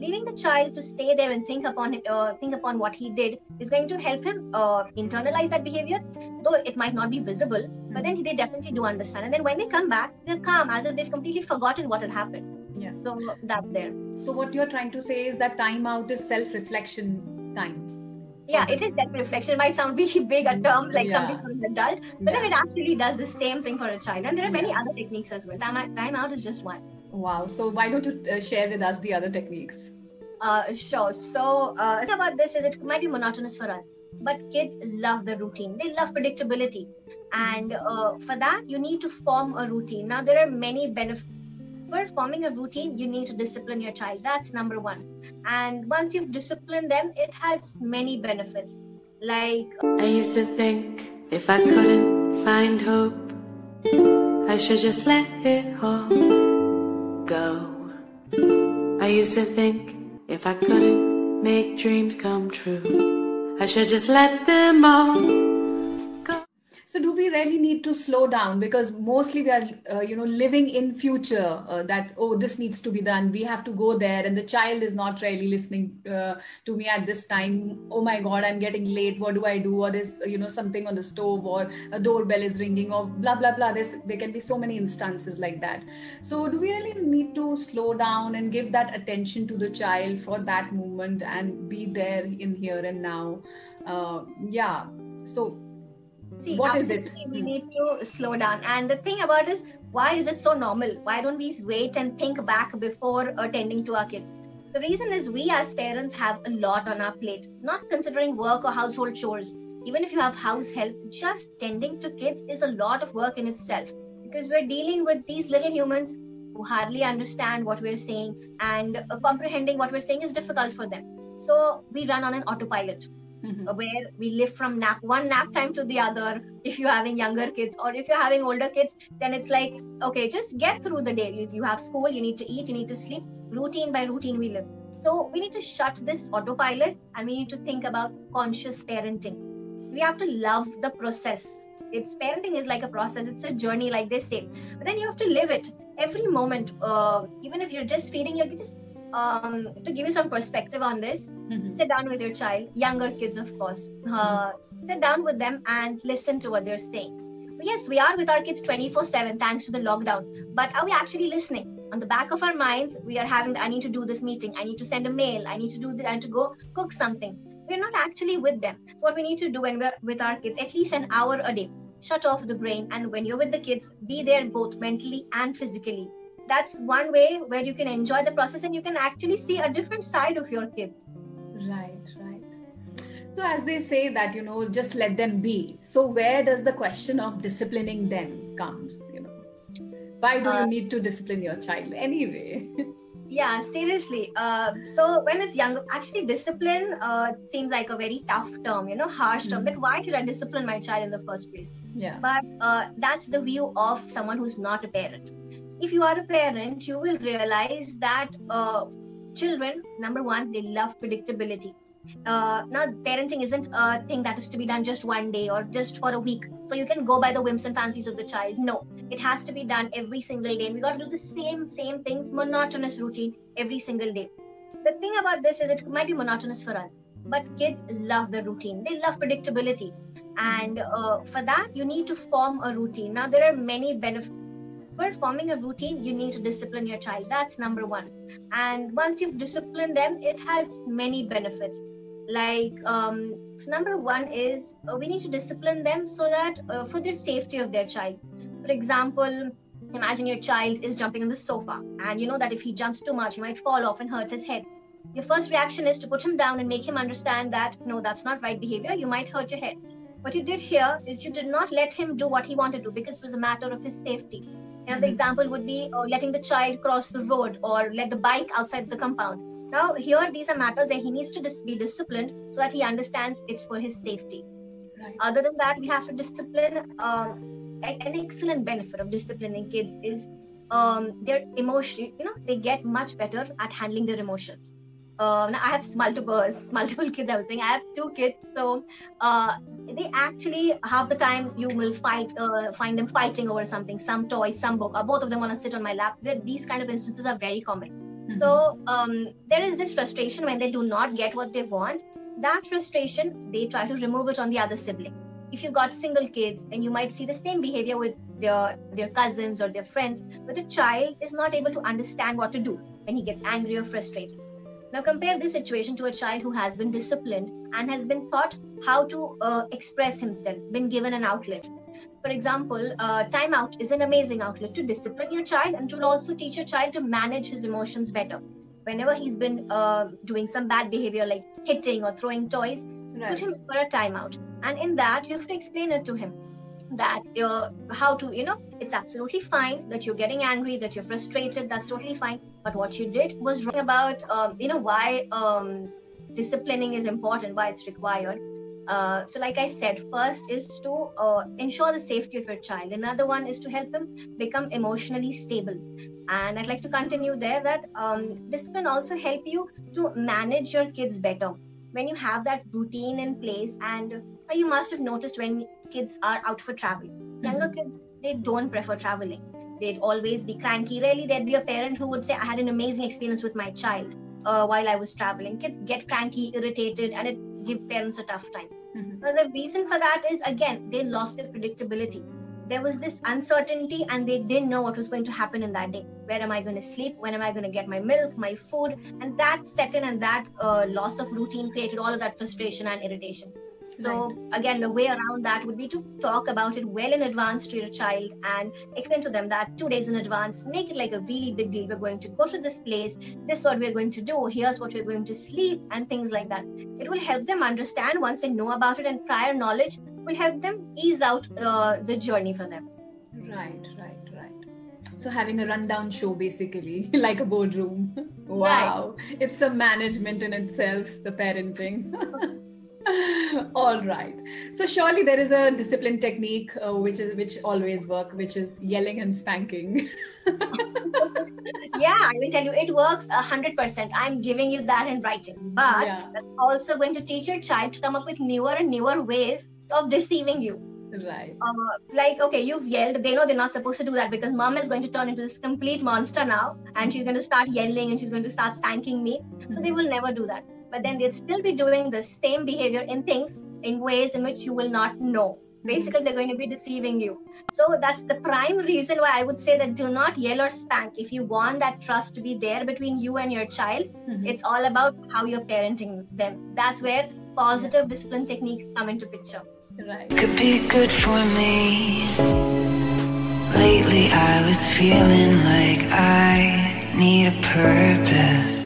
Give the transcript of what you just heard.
leaving the child to stay there and think upon it, uh, think upon what he did is going to help him uh, internalize that behavior, though it might not be visible. But then they definitely do understand, and then when they come back, they're calm as if they've completely forgotten what had happened. Yeah. So that's there. So what you're trying to say is that time out is self-reflection time. Yeah, it is self-reflection. It might sound really big a term like Yeah. something for an adult, but then it actually does the same thing for a child. And there are many Yeah. other techniques as well. Time, time out is just one. Wow. So why don't you uh, share with us the other techniques? Uh, sure. So, uh, about this is it might be monotonous for us, but kids love the routine. They love predictability, and uh, for that you need to form a routine. Now there are many benefits. For forming a routine, you need to discipline your child. That's number one. And once you've disciplined them, it has many benefits. Like I used to think if I couldn't find hope, I should just let it all go. I used to think if I couldn't make dreams come true, I should just let them all. So do we really need to slow down because mostly we are, uh, you know, living in future uh, that oh this needs to be done. We have to go there, and the child is not really listening uh, to me at this time. Oh my God, I'm getting late. What do I do? Or there's you know something on the stove, or a doorbell is ringing, or blah blah blah. There's there can be so many instances like that. So do we really need to slow down and give that attention to the child for that moment and be there in here and now? Uh, yeah. So See, What is it? We need to slow down. And the thing about is, why is it so normal? Why don't we wait and think back before attending to our kids? The reason is we as parents have a lot on our plate, not considering work or household chores. Even if you have house help, just tending to kids is a lot of work in itself because we're dealing with these little humans who hardly understand what we're saying and uh, comprehending what we're saying is difficult for them. So we run on an autopilot Mhm. where we live from nap one nap time to the other if you're having younger kids or if you're having older kids then it's like okay just get through the day. You, you have school you need to eat you need to sleep. Routine by routine we live. So we need to shut this autopilot and we need to think about conscious parenting. We have to love the process. It's parenting is like a process. It's a journey like they say. But then you have to live it every moment. Uh, even if you're just feeding your just um, to give you some perspective on this Mhm. sit down with your child, younger kids, of course. Uh, sit down with them and listen to what they're saying. Yes, we are with our kids 24 7 thanks to the lockdown, but are we actually listening? On the back of our minds, we are having, I need to do this meeting, I need to send a mail, I need to do this, I need to go cook something. We're not actually with them. So, what we need to do when we're with our kids, at least an hour a day, shut off the brain. And when you're with the kids, be there both mentally and physically. That's one way where you can enjoy the process and you can actually see a different side of your kid. Right, right. So, as they say that, you know, just let them be. So, where does the question of disciplining them come? You know, why do Uh, you need to discipline your child anyway? Yeah, seriously. Uh, so when it's younger, actually, discipline uh, seems like a very tough term, you know, harsh term. Mhm. That why should I discipline my child in the first place? yeah. But uh, that's the view of someone who's not a parent. If you are a parent, you will realize that uh, children, number one, they love predictability. Uh, now, parenting isn't a thing that is to be done just one day or just for a week. So you can go by the whims and fancies of the child. No, it has to be done every single day. And we got to do the same, same things, monotonous routine every single day. The thing about this is it might be monotonous for us, but kids love the routine. They love predictability. And uh, for that, you need to form a routine. Now, there are many benefits. For forming a routine, you need to discipline your child. That's number one. And once you've disciplined them, it has many benefits. Like, um, number one is uh, we need to discipline them so that uh, for the safety of their child. For example, imagine your child is jumping on the sofa, and you know that if he jumps too much, he might fall off and hurt his head. Your first reaction is to put him down and make him understand that no, that's not right behavior. You might hurt your head. What you did here is you did not let him do what he wanted to because it was a matter of his safety. Another example would be uh, letting the child cross the road or let the bike outside the compound. Now, here, these are matters that he needs to dis- be disciplined so that he understands it's for his safety. Right. Other than that, we have to discipline. Um, a- an excellent benefit of disciplining kids is um, their emotion. You know, they get much better at handling their emotions. Uh, I have multiple multiple kids. I was saying I have two kids, so uh, they actually half the time you will fight, uh, find them fighting over something, some toy, some book, or both of them want to sit on my lap. These kind of instances are very common. Mm-hmm. So um, there is this frustration when they do not get what they want. That frustration, they try to remove it on the other sibling. If you got single kids, and you might see the same behavior with their their cousins or their friends, but the child is not able to understand what to do when he gets angry or frustrated. Now compare this situation to a child who has been disciplined and has been taught how to uh, express himself, been given an outlet. For example, uh, timeout is an amazing outlet to discipline your child and to also teach your child to manage his emotions better. Whenever he's been uh, doing some bad behavior like hitting or throwing toys, right. put him for a timeout. And in that, you have to explain it to him that uh, how to you know it's absolutely fine that you're getting angry that you're frustrated that's totally fine but what you did was wrong about um, you know why um, disciplining is important why it's required uh, so, like I said, first is to uh, ensure the safety of your child. Another one is to help him become emotionally stable. And I'd like to continue there that um, discipline also help you to manage your kids better. When you have that routine in place, and you must have noticed when kids are out for travel, mm-hmm. younger kids they don't prefer traveling. They'd always be cranky. Rarely there'd be a parent who would say, "I had an amazing experience with my child." Uh, while I was traveling. Kids get cranky, irritated, and it give parents a tough time. Mm-hmm. Now, the reason for that is again, they lost their predictability. There was this uncertainty, and they didn't know what was going to happen in that day. Where am I going to sleep? When am I going to get my milk, my food? And that set in, and that uh, loss of routine created all of that frustration and irritation. So right. again, the way around that would be to talk about it well in advance to your child and explain to them that two days in advance, make it like a really big deal. We're going to go to this place. This is what we're going to do. Here's what we're going to sleep and things like that. It will help them understand once they know about it and prior knowledge will help them ease out uh, the journey for them. Right, right, right. So having a rundown show basically, like a boardroom. wow. Right. It's a management in itself, the parenting. all right. So surely there is a discipline technique uh, which is which always work which is yelling and spanking. Yeah i will tell you it works a hundred percent. I'm giving you that in writing. But yeah. that's also going to teach your child to come up with newer and newer ways of deceiving you. Right. Uh, like okay you've yelled. They know they're not supposed to do that because mom is going to turn into this complete monster now and she's going to start yelling and she's going to start spanking me. So they will never do that but then they'd still be doing the same behavior in things in ways in which you will not know. Basically they're going to be deceiving you. So that's the prime reason why i would say that do not yell or spank. If you want that trust to be there between you and your child mm-hmm. it's all about how you're parenting them. That's where positive discipline techniques come into picture. Right. Could be good for me. Lately i was feeling like i need a purpose